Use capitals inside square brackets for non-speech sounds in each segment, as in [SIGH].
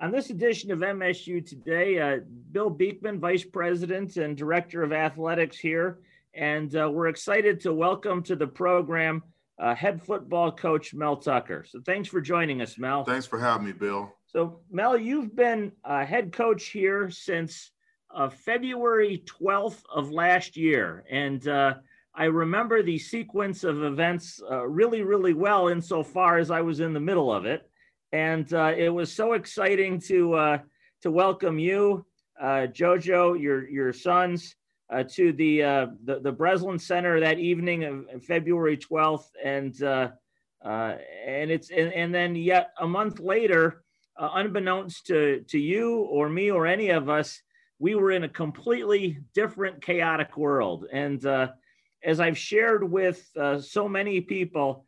On this edition of MSU Today, uh, Bill Beekman, Vice President and Director of Athletics here, and uh, we're excited to welcome to the program uh, head football coach Mel Tucker. So thanks for joining us, Mel. Thanks for having me, Bill. So, Mel, you've been head coach here since uh, February 12th of last year. And uh, I remember the sequence of events uh, really, really well insofar as I was in the middle of it. And uh, it was so exciting to, uh, to welcome you, uh, Jojo, your, your sons, to the, the, the Breslin Center that evening of February 12th. And, and, it's, and, and then yet a month later, unbeknownst to, to you or me or any of us, we were in a completely different chaotic world and uh, as i've shared with uh, so many people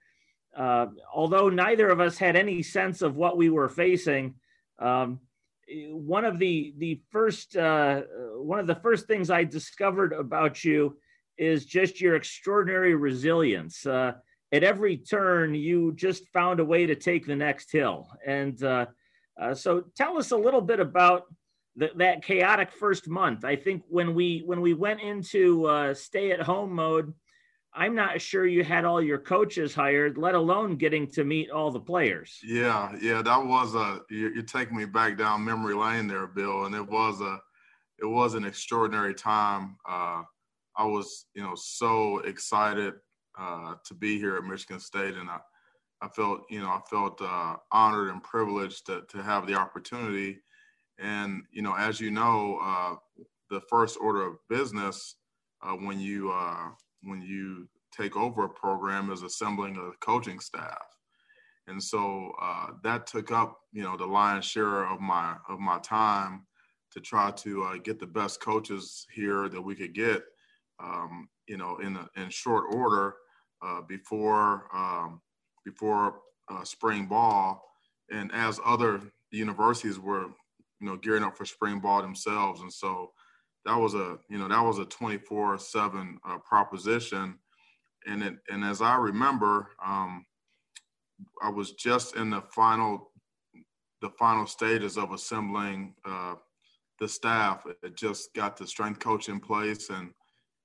uh, although neither of us had any sense of what we were facing um, one of the the first uh, one of the first things i discovered about you is just your extraordinary resilience uh, at every turn you just found a way to take the next hill and uh, so tell us a little bit about that that chaotic first month. I think when we when we went into uh, stay at home mode, I'm not sure you had all your coaches hired, let alone getting to meet all the players. Yeah, yeah, that was a you're, taking me back down memory lane there, Bill, and it was a it was an extraordinary time. Uh, I was you know so excited uh, to be here at Michigan State, and I I felt you know I felt uh, honored and privileged to to have the opportunity and you know, as you know, uh, the first order of business uh, when you uh, when you take over a program is assembling a coaching staff, and so uh, that took up you know the lion's share of my of my time to try to uh, get the best coaches here that we could get, um, you know, in a, in short order uh, before um, before spring ball, and as other universities were you know, gearing up for spring ball themselves. And so that was a, you know, that was a 24 seven uh, proposition. And it, and as I remember, um, I was just in the final, the final stages of assembling uh, the staff. It just got the strength coach in place and,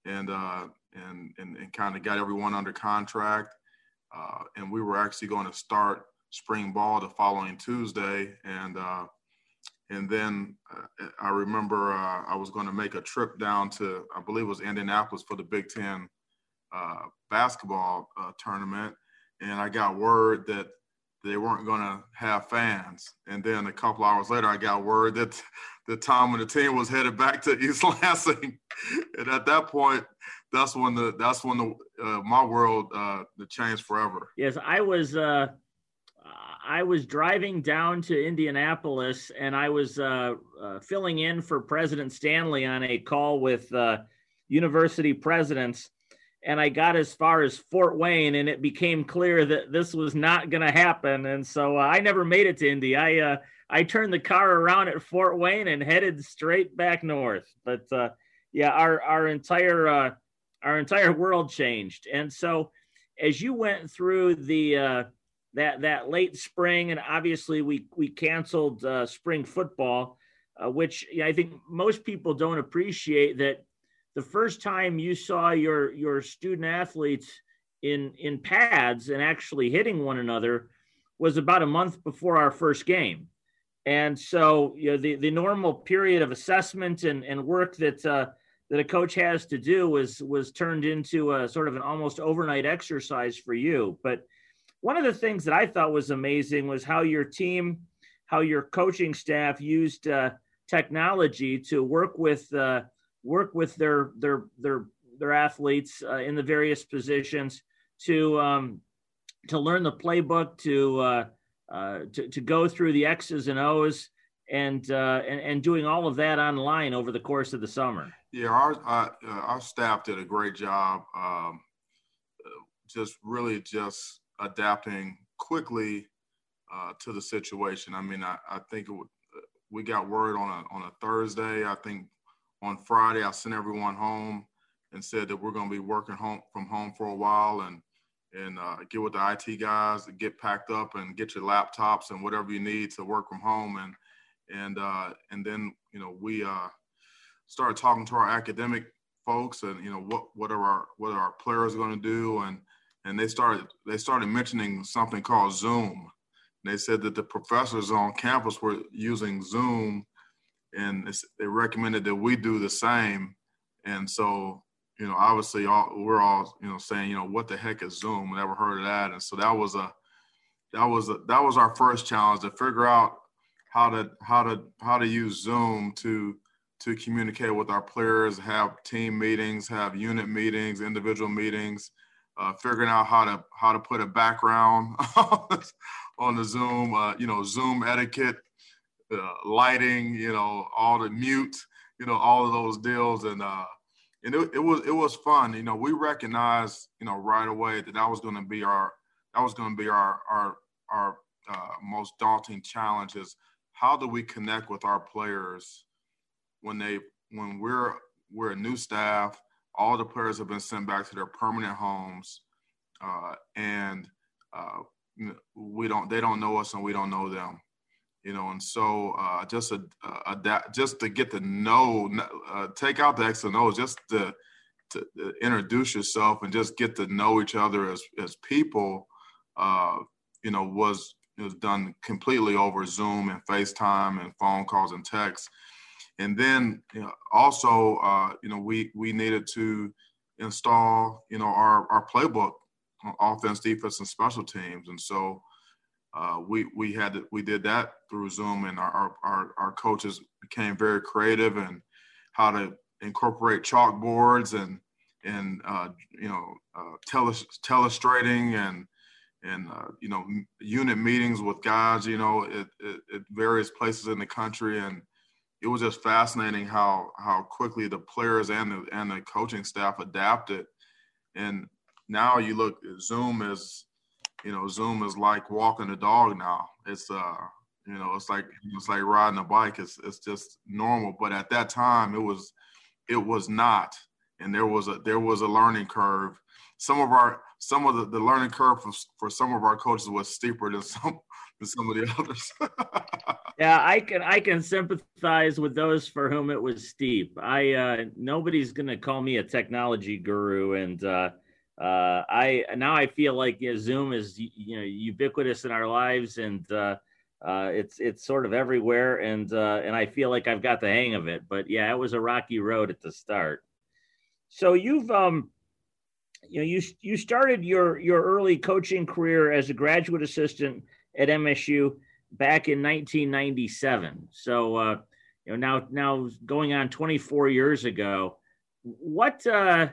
and, uh, and, and, and kind of got everyone under contract. Uh, and we were actually going to start spring ball the following Tuesday. And, uh, and then uh, I remember uh, I was going to make a trip down to, I believe it was Indianapolis for the Big Ten uh, basketball uh, tournament. And I got word that they weren't going to have fans. And then a couple hours later, I got word that the Tom and the team was headed back to [LAUGHS] East Lansing. and at that point, that's when the that's when the uh, my world uh, changed forever. Yes, I was I was driving down to Indianapolis and I was uh, uh, filling in for President Stanley on a call with uh, university presidents. And I got as far as Fort Wayne, and it became clear that this was not going to happen. And so uh, I never made it to Indy. I uh, I turned the car around at Fort Wayne and headed straight back north. But uh, yeah, our our entire our entire world changed. And so as you went through the that that late spring, and obviously we we canceled uh, spring football, uh, which I think most people don't appreciate. That the first time you saw your your student athletes in in pads and actually hitting one another was about a month before our first game. And so, you know, the, the normal period of assessment and, and work that uh, that a coach has to do was was turned into a sort of an almost overnight exercise for you. But one of the things that I thought was amazing was how your team, how your coaching staff used uh, technology to work with uh, work with their their their their athletes uh, in the various positions to um, to learn the playbook, to, uh, uh, to to go through the X's and O's, and, uh, and and doing all of that online over the course of the summer. Yeah, our our staff did a great job. Um, just really just adapting quickly uh, to the situation. I mean, I, I think we got word on a on a Thursday. I think on Friday I sent everyone home and said that we're going to be working home from home for a while and and uh, get with the IT guys, get packed up and get your laptops and whatever you need to work from home. And and uh, and then you know we uh, started talking to our academic folks and you know what what are our what are our players going to do and and they started they started mentioning something called Zoom. They said that the professors on campus were using Zoom, and they recommended that we do the same. And so you know, obviously, all we're all you know saying, you know, what the heck is Zoom? Never heard of that. And so that was a that was a, that was our first challenge to figure out how to how to how to use Zoom to to communicate with our players, have team meetings, have unit meetings, individual meetings, uh, figuring out how to how to put a background [LAUGHS] on the Zoom, uh, you know, Zoom etiquette, uh, lighting, you know, all the mute, you know, all of those deals, and uh, and it, it was it was fun. You know, we recognized, you know, right away that that was going to be our that was going to be our our our uh, most daunting challenge is how do we connect with our players when they when we're we're a new staff all the players have been sent back to their permanent homes uh, and uh, we don't they don't know us and we don't know them you know and so uh, just a, adapt just to get to know uh, take out the x and o's just to, to introduce yourself and just get to know each other as as people uh, you know was was done completely over Zoom and FaceTime and phone calls and texts. And then you know, also, uh, you know, we we needed to install, you know, our our playbook, offense, defense, and special teams. And so uh, we we had to, we did that through Zoom, and our, our our coaches became very creative and how to incorporate chalkboards and and uh, you know uh, telestrating and and uh, you know unit meetings with guys you know at, at, various places in the country and it was just fascinating how how quickly the players and the and the coaching staff adapted. And now you look zoom is you know zoom is like walking a dog now. It's uh you know it's like it's like riding a bike. It's it's just normal. But at that time it was it was not. And there was a there was a learning curve. Some of our some of the, the learning curve for, for some of our coaches was steeper than [LAUGHS] some than some of the others. yeah, I can I can sympathize with those for whom it was steep. I uh, nobody's gonna call me a technology guru, and uh, uh, I now I feel like you know, Zoom is you know ubiquitous in our lives, and uh, uh, it's it's sort of everywhere, and uh, and I feel like I've got the hang of it. But yeah, it was a rocky road at the start. So you've um you know you you started your your early coaching career as a graduate assistant at MSU back in 1997. So uh, you know now now going on 24 years ago. What uh,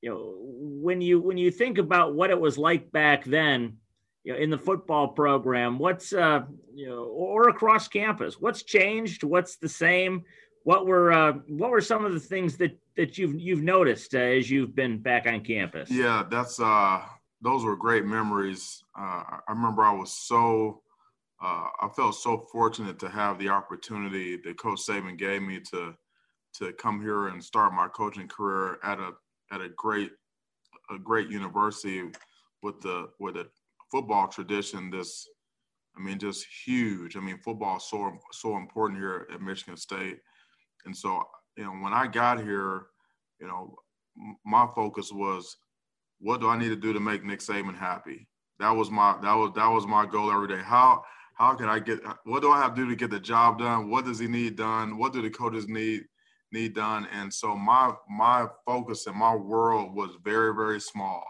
you know when you when you think about what it was like back then, you know, in the football program, what's uh, you know or across campus, what's changed? What's the same? What were uh, what were some of the things that that you've you've noticed uh, as you've been back on campus? Yeah, that's uh, those were great memories. Uh, I remember I was so uh, I felt so fortunate to have the opportunity that Coach Saban gave me to to come here and start my coaching career at a at a great a great university with the with a football tradition that's I mean just huge. I mean football is so so important here at Michigan State. And so you know, when I got here, you know, my focus was, what do I need to do to make Nick Saban happy? That was my that was that was my goal every day. How how can I get? What do I have to do to get the job done? What does he need done? What do the coaches need need done? And so my my focus and my world was very very small.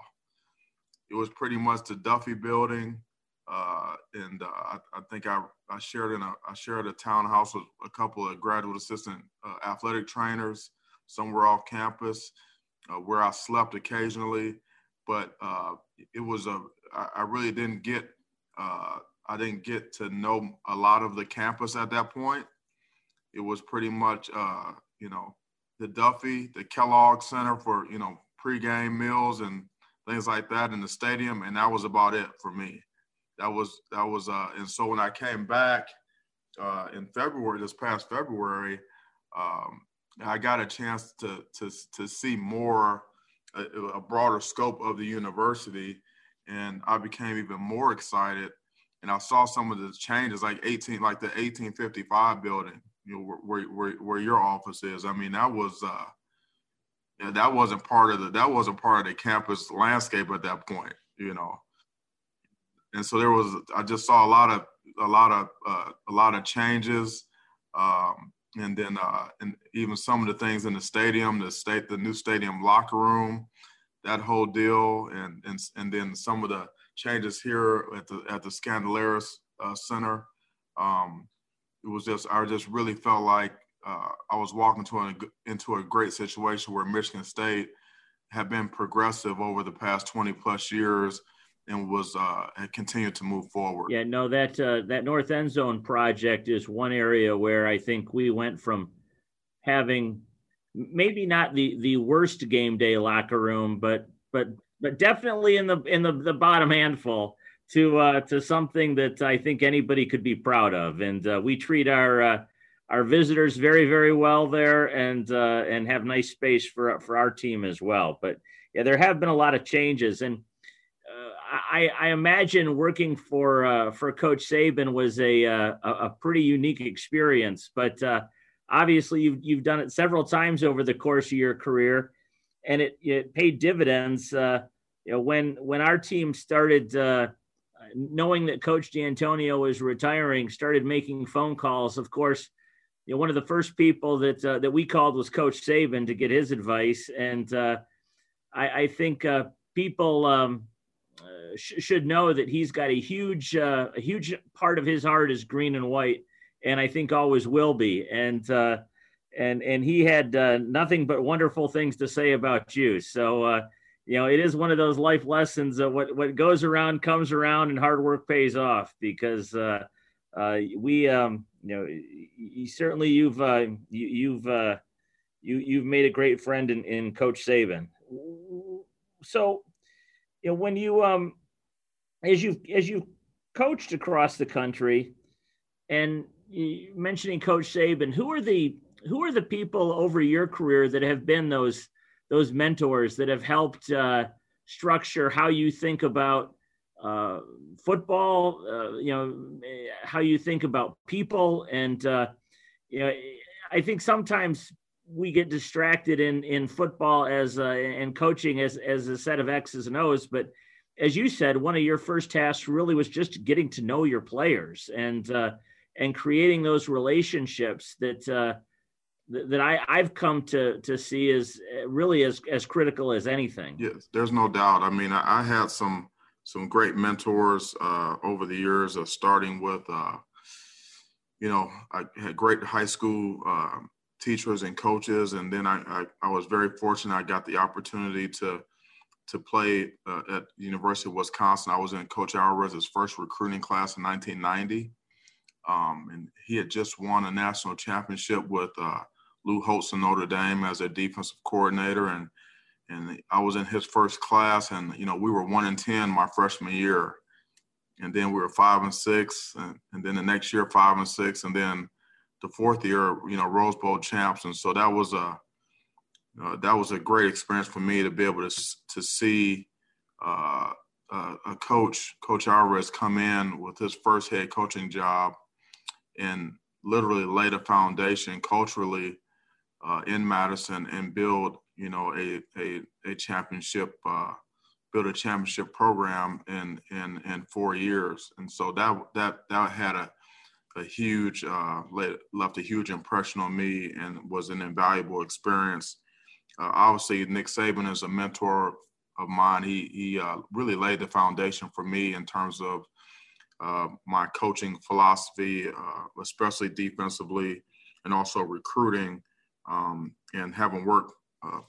It was pretty much the Duffy Building, uh, and uh, I, I, think I, I shared in a I shared a townhouse with a couple of graduate assistant uh, athletic trainers somewhere off campus, uh, where I slept occasionally. But uh, it was a I, really didn't get uh, I didn't get to know a lot of the campus at that point. It was pretty much uh, you know the Duffy, the Kellogg Center for you know pregame meals and things like that in the stadium, and that was about it for me that was that was uh and so when I came back uh in February this past February um I got a chance to to to see more a, a broader scope of the university and I became even more excited and I saw some of the changes, like 18, like the 1855 building, you know, where where where your office is. I mean, that was uh, yeah, that wasn't part of the that wasn't part of the campus landscape at that point, you know. And so there was, I just saw a lot of a lot of uh, a lot of changes, um, and then uh, and even some of the things in the stadium, the state, the new stadium locker room, that whole deal, and and and then some of the changes here at the at the Skandalaris uh, Center. Um, it was just I just really felt like uh, I was walking to a, into a great situation where Michigan State had been progressive over the past 20 plus years and was uh, and continued to move forward. Yeah, no, that uh, that North End Zone project is one area where I think we went from having maybe not the the worst game day locker room, but but but definitely in the in the, the bottom handful to uh, to something that I think anybody could be proud of. And uh, we treat our uh, our visitors very very well there, and uh, and have nice space for for our team as well. But yeah, there have been a lot of changes, and I, I imagine working for uh, for Coach Saban was a a, a pretty unique experience. But obviously, you've you've done it several times over the course of your career and it, it paid dividends. Uh, you know, when when our team started uh, knowing that Coach D'Antonio was retiring, started making phone calls. Of course, you know, one of the first people that uh, that we called was Coach Saban to get his advice, and uh, I, I, think uh, people um, uh, sh- should know that he's got a huge uh, a huge part of his heart is green and white, and I think always will be. And and and he had uh, nothing but wonderful things to say about you. So uh, you know, it is one of those life lessons that what what goes around comes around, and hard work pays off. Because uh, uh we, um, you know, you, certainly you've uh, you, you've uh, you you've made a great friend in, in Coach Saban. So, you know, when you um, as you as you coached across the country, and mentioning Coach Saban, who are the who are the people over your career that have been those those mentors that have helped uh, structure how you think about uh, football? Uh, you know, how you think about people, and uh, you know, I think sometimes we get distracted in in football as uh, and coaching as as a set of X's and O's, but as you said, one of your first tasks really was just getting to know your players and uh, and creating those relationships that uh, that I, I've come to to see is really as as critical as anything. Yes, there's no doubt. I mean, I, I had some some great mentors uh, over the years, uh, starting with, uh, you know, I had great high school uh, teachers and coaches, and then I, I, I was very fortunate. I got the opportunity to to play uh, at University of Wisconsin. I was in Coach Alvarez's first recruiting class in 1990. Um, and he had just won a national championship with uh, Lou Holtz in Notre Dame as a defensive coordinator, and and I was in his first class, and you know we were one in ten my freshman year, and then we were five and six, and, and then the next year five and six, and then the fourth year you know Rose Bowl champs, and so that was a uh, that was a great experience for me to be able to to see uh, uh, a coach, Coach Alvarez, come in with his first head coaching job, and literally lay the foundation culturally uh, in Madison and build, you know, a a, a championship, uh, build a championship program in in in four years. And so that that that had a a huge uh, left a huge impression on me and was an invaluable experience. Uh, obviously, Nick Saban is a mentor of mine. He he uh, really laid the foundation for me in terms of uh, my coaching philosophy, uh, especially defensively, and also recruiting um, and having worked uh,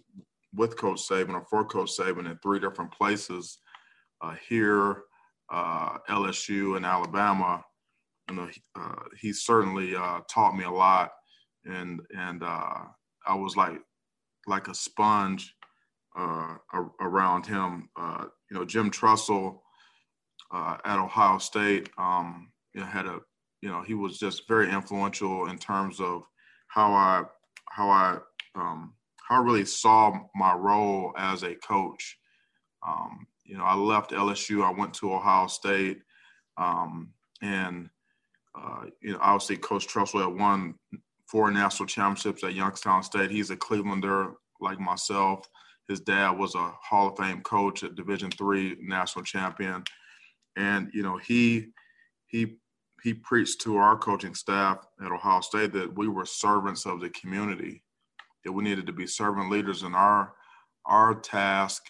with Coach Saban or for Coach Saban in three different places here, LSU, and Alabama, you know, uh, he certainly uh, taught me a lot, and and uh, I was like like a sponge around him. you know, Jim Tressel at Ohio State, um, you know, had a you know he was just very influential in terms of how I how I um, how I really saw my role as a coach. Um, you know, I left LSU. I went to Ohio State. Um, and uh, you know, obviously Coach Tressel won four national championships at Youngstown State. He's a Clevelander like myself. His dad was a Hall of Fame coach at Division three national champion, and you know he he he preached to our coaching staff at Ohio State that we were servants of the community, that we needed to be servant leaders, and our our task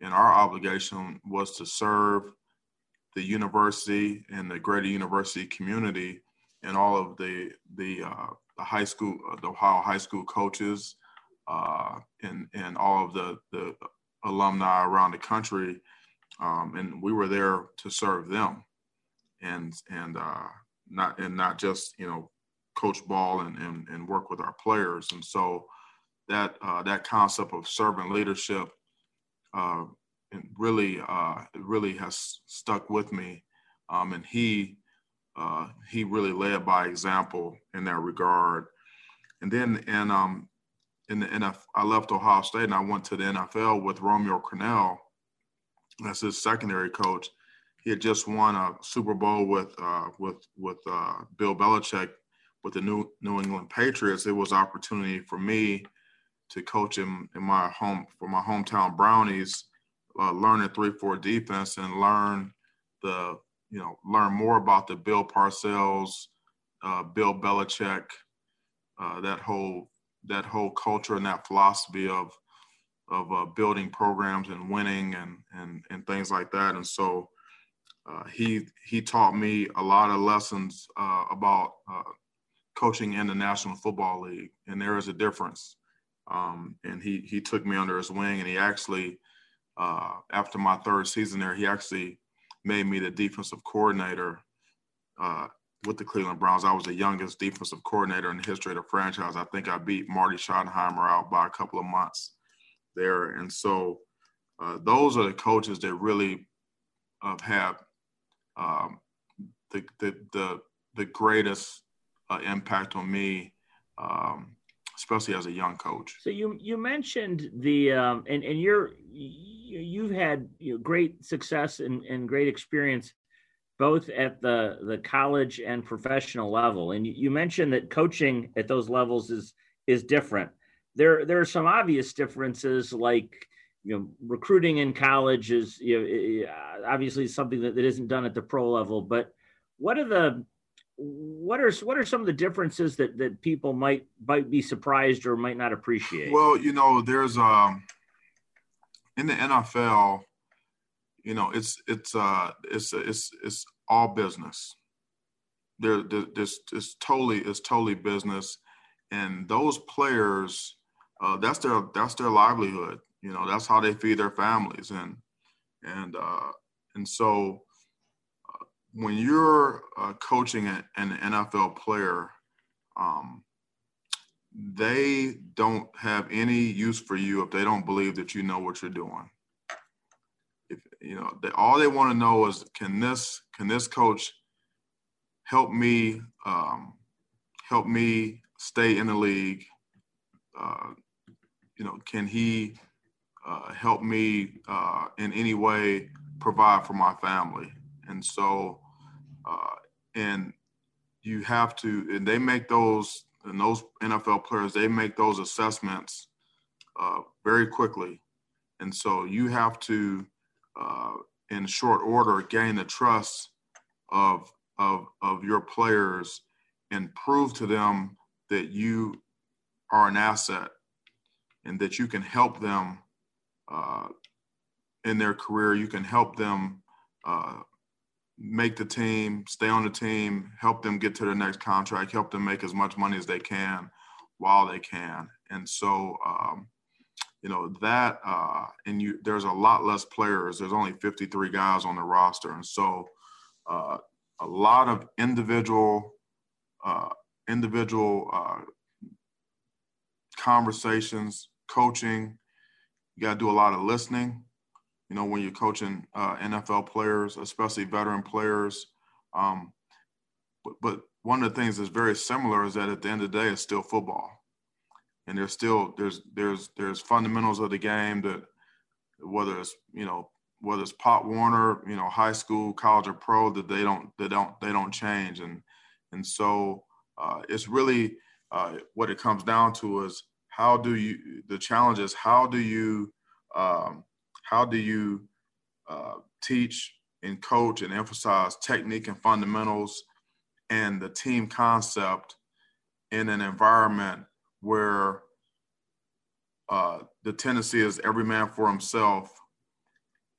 and our obligation was to serve the university and the greater university community and all of the the, uh, the high school uh, the Ohio high school coaches uh, and and all of the the alumni around the country um, and we were there to serve them. And and uh, not and not just you know coach ball and, and and work with our players. And so that uh, that concept of servant leadership uh, really uh, really has stuck with me um, and he uh, he really led by example in that regard. And then and um in the NFL, I left Ohio State and I went to the NFL with Romeo Crennel as his secondary coach. He had just won a Super Bowl with uh, with with uh, Bill Belichick with the New New England Patriots. It was opportunity for me to coach him in my home for my hometown Brownies, uh, learn a three four defense and learn the you know learn more about the Bill Parcells, uh, Bill Belichick, uh, that whole that whole culture and that philosophy of of uh, building programs and winning and and and things like that. And so uh, he he taught me a lot of lessons uh, about coaching in the National Football League, and there is a difference. Um, and he he took me under his wing, and he actually, uh, after my third season there, he actually made me the defensive coordinator uh, with the Cleveland Browns. I was the youngest defensive coordinator in the history of the franchise. I think I beat Marty Schottenheimer out by a couple of months there, and so. Uh, those are the coaches that really have um, the, the, the, the greatest uh, impact on me, um, especially as a young coach. So you, you mentioned the, um, and, and you're, you've had you know, great success and, and great experience both at the, the college and professional level. And you, you mentioned that coaching at those levels is, is different. There, there are some obvious differences like you know recruiting in college is you know obviously something that, that isn't done at the pro level but what are the what are what are some of the differences that that people might might be surprised or might not appreciate? Well you know there's um in the nfl you know it's it's uh it's it's it's all business. There there's it's totally it's totally business. And those players uh, that's their that's their livelihood. You know, that's how they feed their families, and and uh, and so when you're uh, coaching an, NFL player, um, they don't have any use for you if they don't believe that you know what you're doing. If you know, they, all they want to know is can this can this coach help me um, help me stay in the league? Uh, you know, can he uh, help me uh, in any way provide for my family. And so, uh, and you have to, and they make those, and those NFL players, they make those assessments uh, very quickly. And so you have to, uh, in short order, gain the trust of, of, of your players and prove to them that you are an asset and that you can help them uh, in their career. You can help them uh, make the team, stay on the team, help them get to their next contract, help them make as much money as they can while they can. And so, um, you know that, uh, and you there's a lot less players. There's only 53 guys on the roster, and so uh, a lot of individual uh, individual uh, conversations, coaching, you got to do a lot of listening. You know, when you're coaching uh, NFL players, especially veteran players. Um, but, but one of the things that's very similar is that at the end of the day, it's still football, and there's still there's there's there's fundamentals of the game that whether it's you know whether it's Pop Warner, you know, high school, college, or pro, that they don't they don't they don't change, and and so uh, it's really uh, what it comes down to is how do you the challenge is how do you um, how do you uh, teach and coach and emphasize technique and fundamentals and the team concept in an environment where uh, the tendency is every man for himself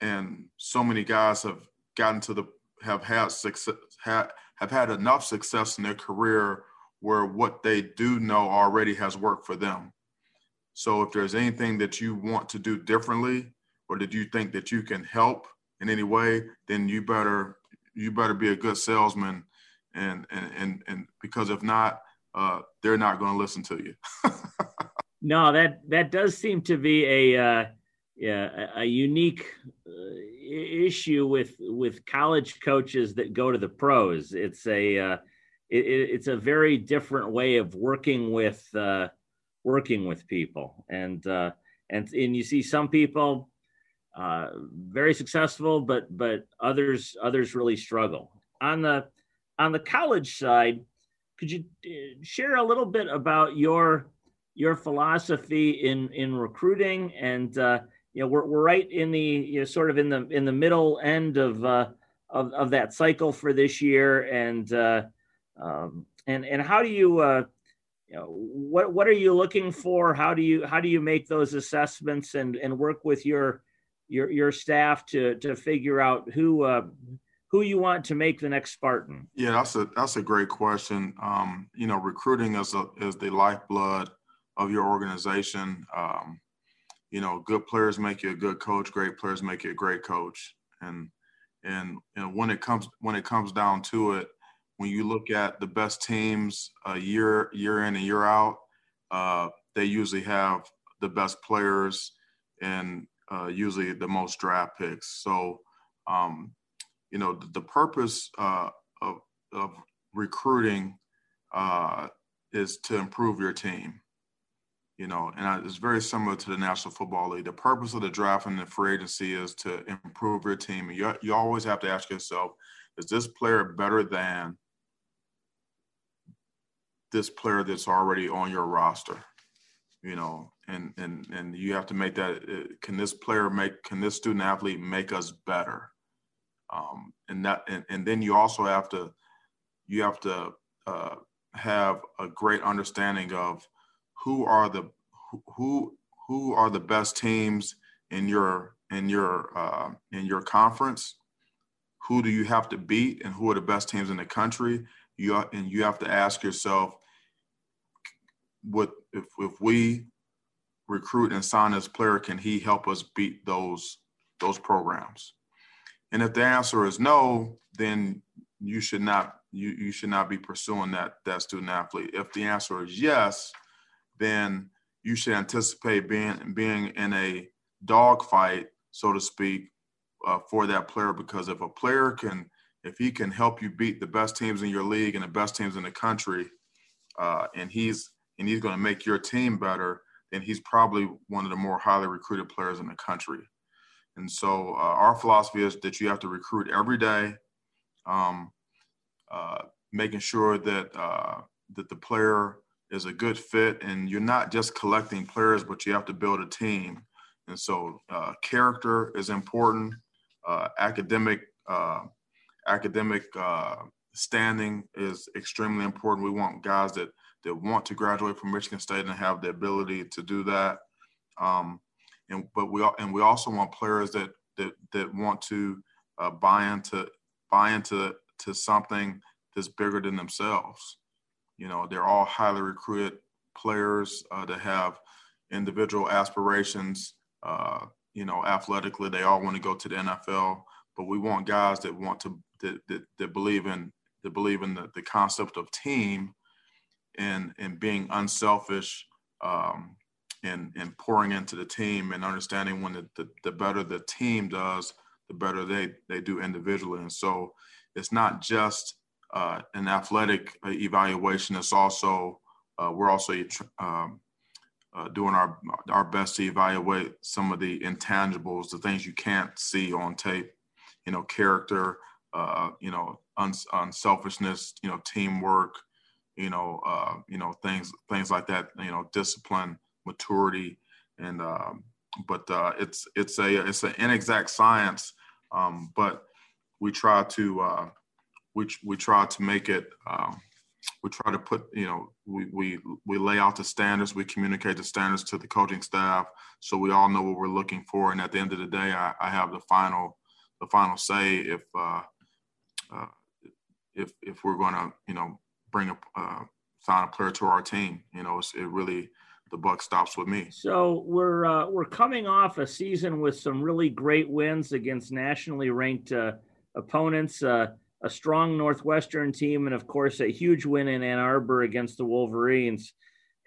and so many guys have gotten to the have had success have, have had enough success in their career where what they do know already has worked for them. So if there's anything that you want to do differently or that you think that you can help in any way then you better you better be a good salesman. And and and, and because if not uh, they're not going to listen to you. [LAUGHS] No that that does seem to be a uh yeah, a, a unique uh, issue with with college coaches that go to the pros. It's a uh, it, it's a very different way of working with uh, working with people, and uh, and and you see some people uh, very successful, but but others others really struggle on the on the college side. Could you uh, share a little bit about your your philosophy in in recruiting and uh, you know we're, we're right in the you know sort of in the in the middle end of uh, of, of that cycle for this year and uh, um, and and how do you uh, you know what what are you looking for how do you how do you make those assessments and and work with your your your staff to to figure out who uh, who you want to make the next Spartan? Yeah, that's a that's a great question. Um, you know, recruiting is a, is the lifeblood of your organization. Um, you know, good players make you a good coach. Great players make you a great coach. And and when it comes when it comes down to it, when you look at the best teams uh, year year in and year out, uh, they usually have the best players and uh, usually the most draft picks. So, um, you know, the, the purpose uh, of of recruiting uh, is to improve your team you know, and it's very similar to the National Football League. The purpose of the draft and the free agency is to improve your team. You, you always have to ask yourself, is this player better than this player that's already on your roster? You know, and and and you have to make that. Uh, can this player make? Can this student athlete make us better? Um, and that, and, and then you also have to, you have to uh, have a great understanding of who are the who who are the best teams in your in your uh, in your conference? Who do you have to beat, and who are the best teams in the country? You and you have to ask yourself, what if if we recruit and sign this player, can he help us beat those those programs? And if the answer is no, then you should not you, you should not be pursuing that that student athlete. If the answer is yes, then you should anticipate being being in a dogfight, so to speak, uh, for that player. Because if a player can, if he can help you beat the best teams in your league and the best teams in the country, uh, and he's and he's going to make your team better, then he's probably one of the more highly recruited players in the country. And so uh, our philosophy is that you have to recruit every day, um, uh, making sure that uh, that the player is a good fit, and you're not just collecting players, but you have to build a team. And so, uh, character is important. Uh, academic uh, academic standing is extremely important. We want guys that that want to graduate from Michigan State and have the ability to do that. Um, and but we and we also want players that that that want to uh, buy into buy into to something that's bigger than themselves. You know, they're all highly recruited players uh, that have individual aspirations. Uh, you know, athletically, they all want to go to the NFL, but we want guys that want to that, that, that believe in that believe in the, the concept of team and and being unselfish um, and and pouring into the team and understanding when the, the, the better the team does, the better they they do individually. And so it's not just uh, an athletic uh, evaluation. It's also uh, we're also um, uh, doing our our best to evaluate some of the intangibles, the things you can't see on tape. You know, character, uh, you know, uns- unselfishness, you know, teamwork, you know, uh, you know, things things like that. You know, discipline, maturity, and um, but uh, it's it's a it's an inexact science, um, but we try to uh, we we try to make it. Um, we try to put you know we, we we lay out the standards we communicate the standards to the coaching staff so we all know what we're looking for and at the end of the day i, I have the final the final say if uh, uh, if if we're going to you know bring a uh, sign a player to our team. You know it really the buck stops with me. So we're uh, we're coming off a season with some really great wins against nationally ranked uh, opponents uh, a strong Northwestern team, and of course a huge win in Ann Arbor against the Wolverines,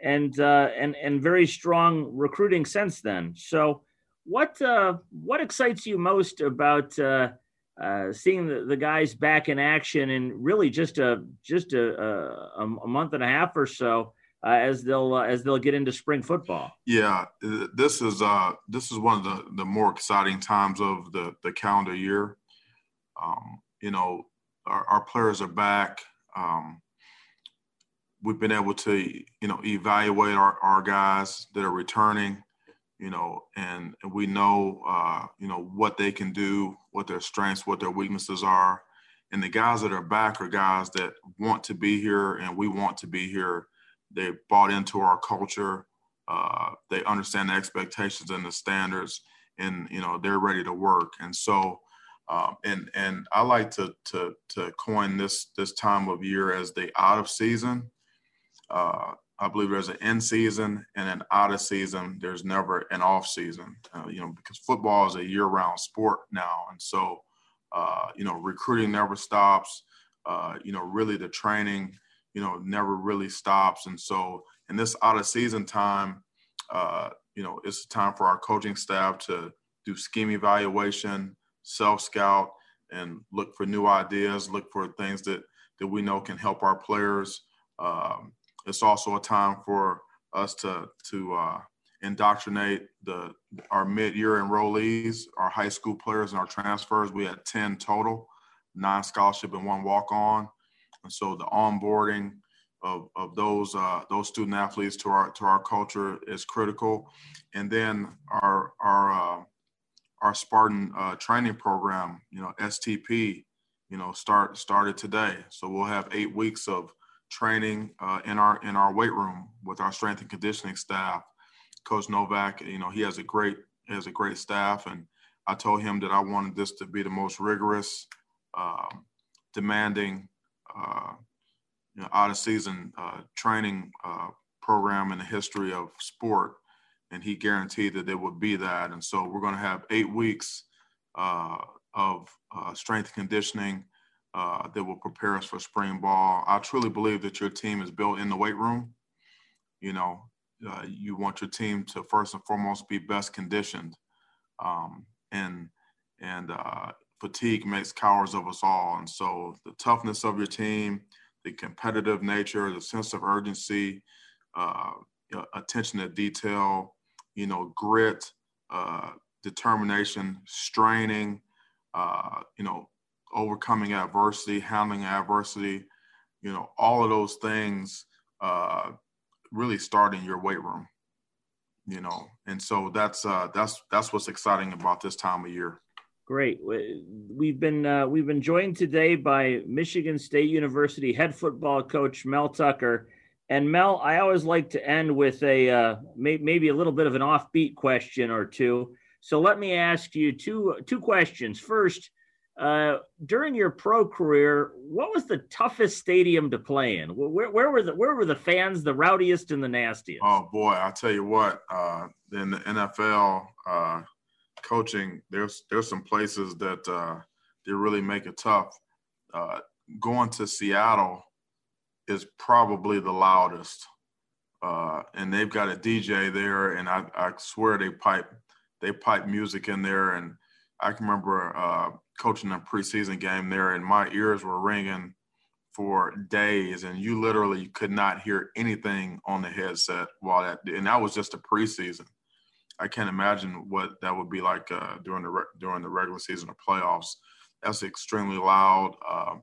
and uh, and and very strong recruiting since then. So, what uh, what excites you most about uh, seeing the, the guys back in action in really just a just a, a, a month and a half or so? Uh, as they'll uh, as they'll get into spring football. Yeah, this is uh, this is one of the, the more exciting times of the the calendar year. Um, you know, our, our players are back. Um, we've been able to, you know, evaluate our, our guys that are returning, you know, and, and we know, uh, you know, what they can do, what their strengths, what their weaknesses are. And the guys that are back are guys that want to be here and we want to be here. They bought into our culture. Uh, they understand the expectations and the standards and, you know, they're ready to work. And so, um, and and I like to to to coin this this time of year as the out of season. Uh, I believe there's an in season and an out of season. There's never an off season, uh, you know, because football is a year round sport now, and so uh, you know recruiting never stops. Uh, you know, really the training, you know, never really stops, and so in this out of season time, uh, you know, it's time for our coaching staff to do scheme evaluation self scout and look for new ideas, look for things that that we know can help our players. Um, it's also a time for us to to uh, indoctrinate the our mid-year enrollees, our high school players, and our transfers. We had ten total, nine scholarship and one walk-on, and so the onboarding of, of those uh, those student athletes to our to our culture is critical, and then our our uh, our Spartan uh, training program, you know, STP, you know, start started today. So we'll have eight weeks of training uh, in our in our weight room with our strength and conditioning staff. Coach Novak, you know, he has a great he has a great staff, and I told him that I wanted this to be the most rigorous, uh, demanding, uh, you know, out of season uh, training uh, program in the history of sport and he guaranteed that there would be that. And so we're going to have eight weeks uh, of strength conditioning uh, that will prepare us for spring ball. I truly believe that your team is built in the weight room. You know, uh, you want your team to first and foremost be best conditioned, um, and and uh, fatigue makes cowards of us all. And so the toughness of your team, the competitive nature, the sense of urgency, uh, attention to detail, you know, grit, uh, determination, straining, uh, you know, overcoming adversity, handling adversity, you know, all of those things uh, really start in your weight room, you know, and so that's uh, that's that's what's exciting about this time of year. Great. We've been uh, we've been joined today by Michigan State University head football coach Mel Tucker. And Mel, I always like to end with a uh, may, maybe a little bit of an offbeat question or two. So let me ask you two two questions. First, uh, during your pro career, what was the toughest stadium to play in? Where, where were the where were the fans the rowdiest and the nastiest? Oh boy, I tell you what, uh, in the NFL uh, coaching, there's there's some places that uh, they really make it tough. Uh, going to Seattle is probably the loudest. And they've got a DJ there, and I, I, swear they pipe they pipe music in there. And I can remember uh, coaching a preseason game there, and my ears were ringing for days, and you literally could not hear anything on the headset while that, and that was just a preseason. I can't imagine what that would be like uh, during the re- during the regular season or playoffs. That's extremely loud. Uh,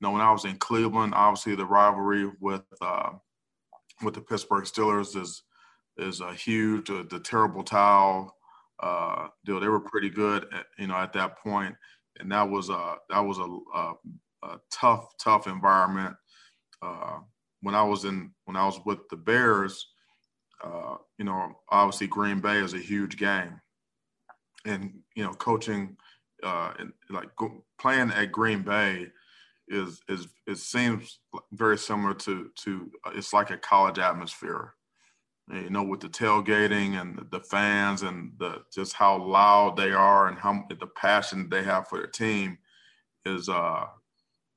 when I was in Cleveland, obviously the rivalry with uh, with the Pittsburgh Steelers is is a huge. The terrible towel, uh, they were pretty good, at, you know, at that point, and that was a that was a, a, a tough tough environment. Uh, when I was in when I was with the Bears, uh, you know, obviously Green Bay is a huge game, and you know, coaching uh, and like go, playing at Green Bay is is it seems very similar to to uh, it's like a college atmosphere you know with the tailgating and the fans and the just how loud they are and how the passion they have for their team is uh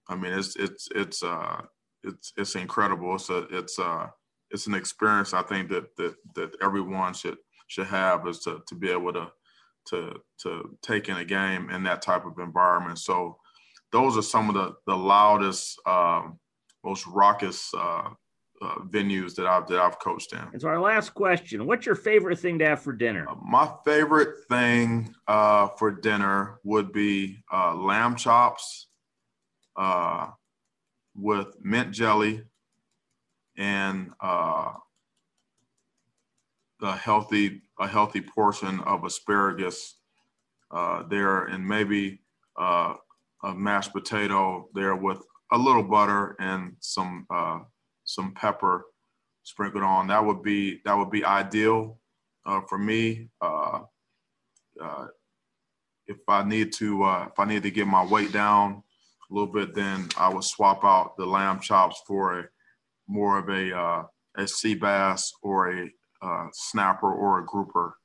i mean it's it's it's uh it's it's incredible. It's a it's uh it's an experience i think that that that everyone should should have is to to be able to to to take in a game in that type of environment. So those are some of the the loudest, um, most raucous uh, uh, venues that I've that I've coached in. And so our last question: What's your favorite thing to have for dinner? Uh, my favorite thing uh, for dinner would be uh, lamb chops uh, with mint jelly and a healthy a healthy portion of asparagus there, and maybe a mashed potato there with a little butter and some uh, some pepper sprinkled on. That would be that would be ideal uh, for me. Uh, uh if I need to uh, if I need to get my weight down a little bit, then I would swap out the lamb chops for a more of a uh, a sea bass or a snapper or a grouper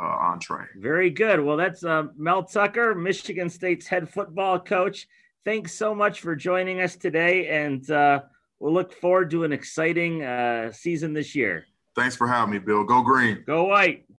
uh, entree. Very good. Well, that's uh, Mel Tucker, Michigan State's head football coach. Thanks so much for joining us today, and uh, we'll look forward to an exciting uh, season this year. Thanks for having me, Bill. Go green. Go white.